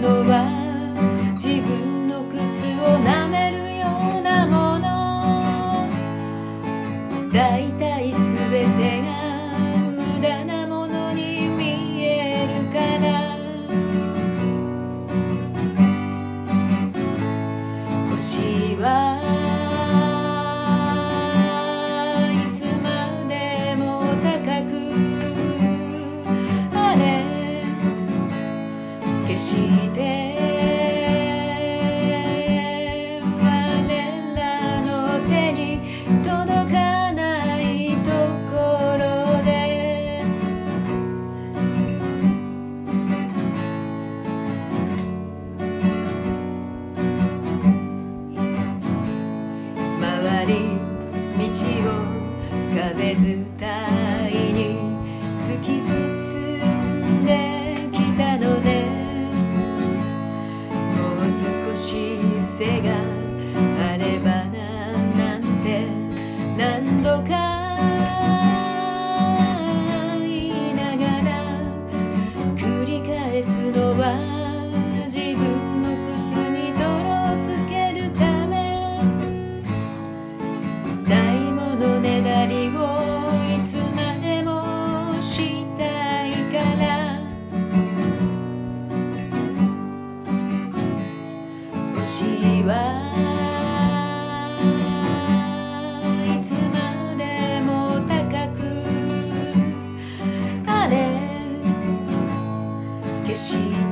自分の靴を舐めるようなもの。だいたい全てが無駄なものに見えるから星はいつまでも高く。あれ。消し絶対に突き進んできたのでもう少し背があればななんて何度か言いながら繰り返すのは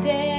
day.